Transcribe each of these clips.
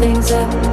things up.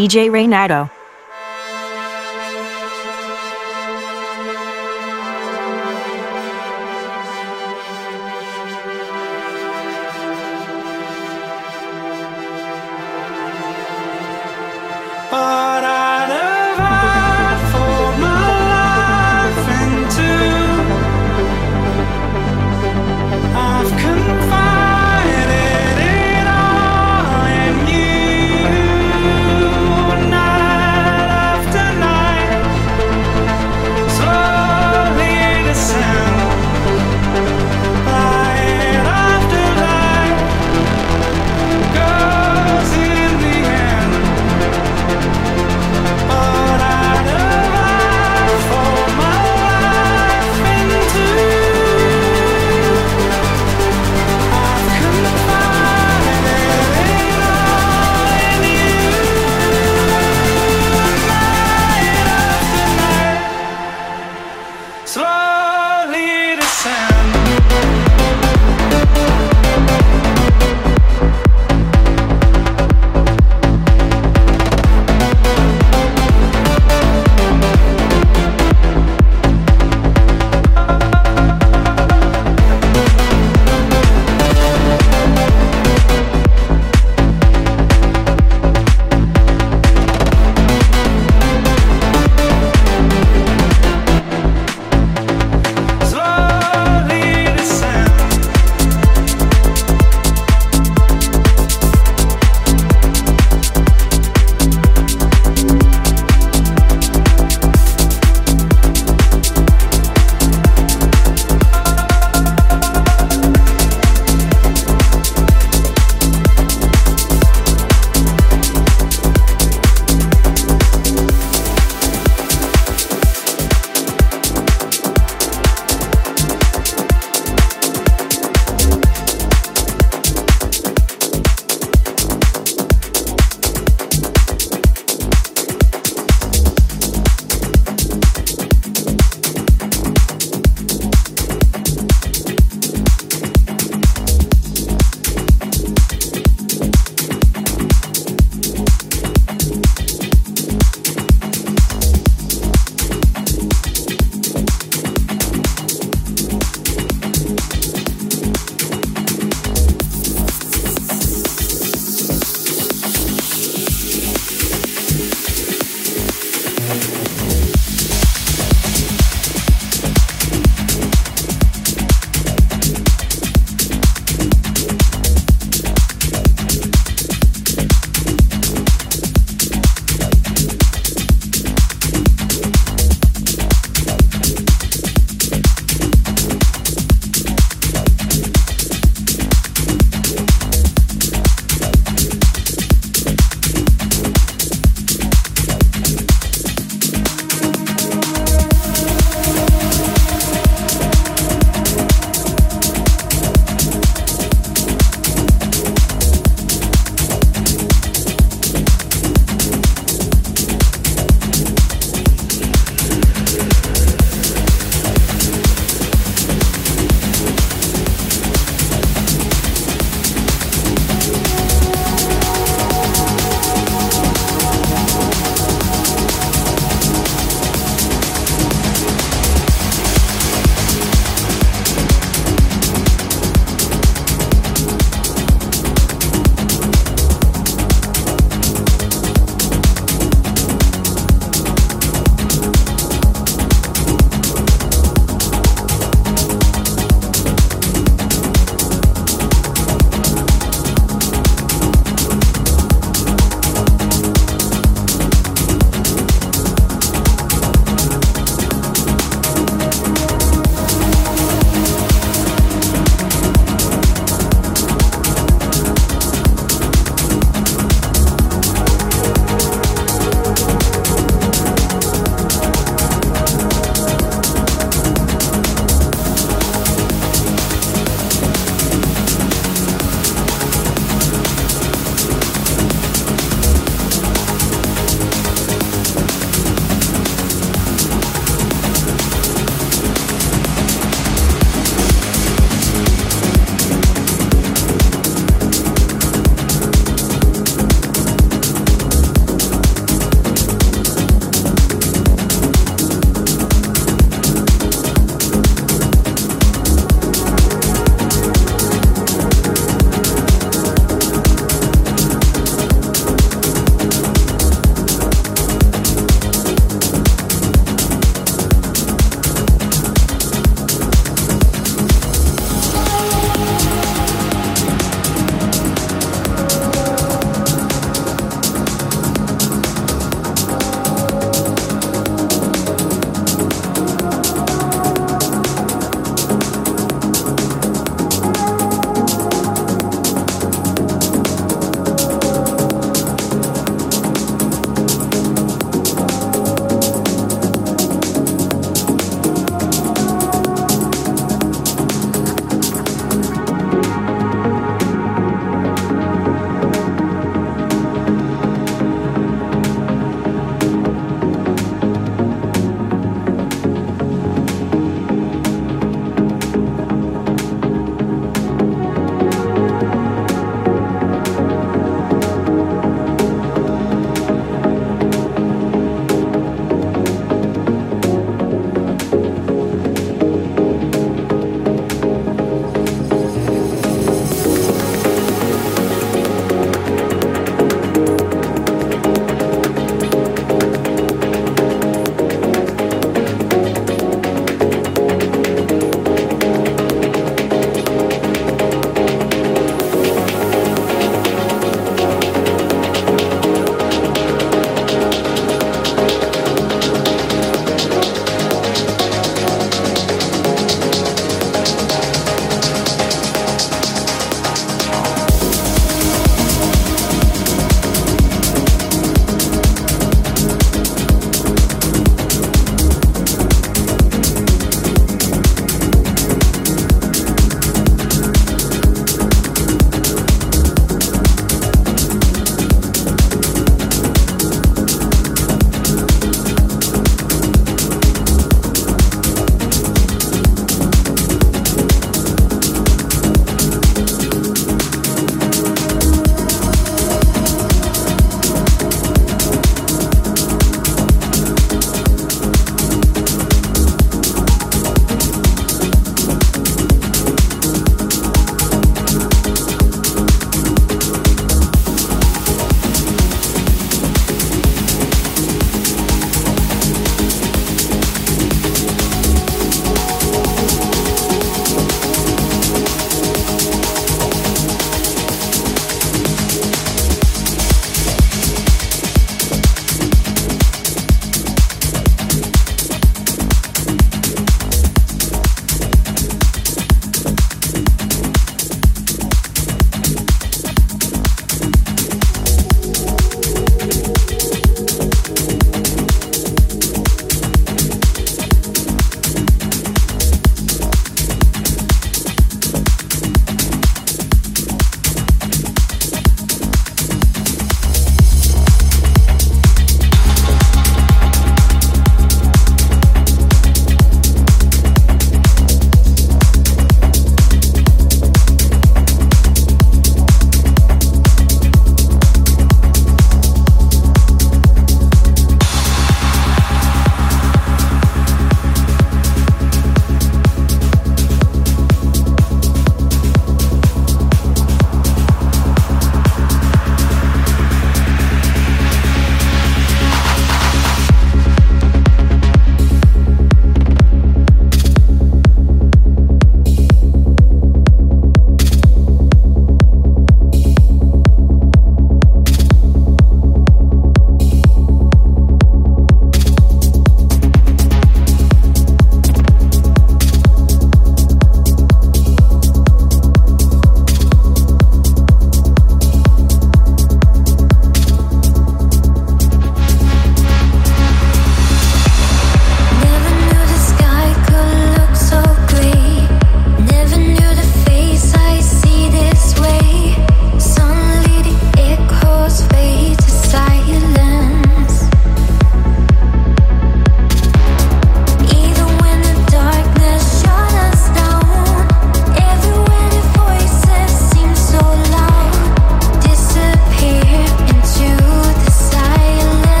DJ Reynado.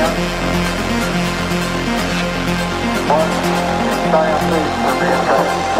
One giant for mankind.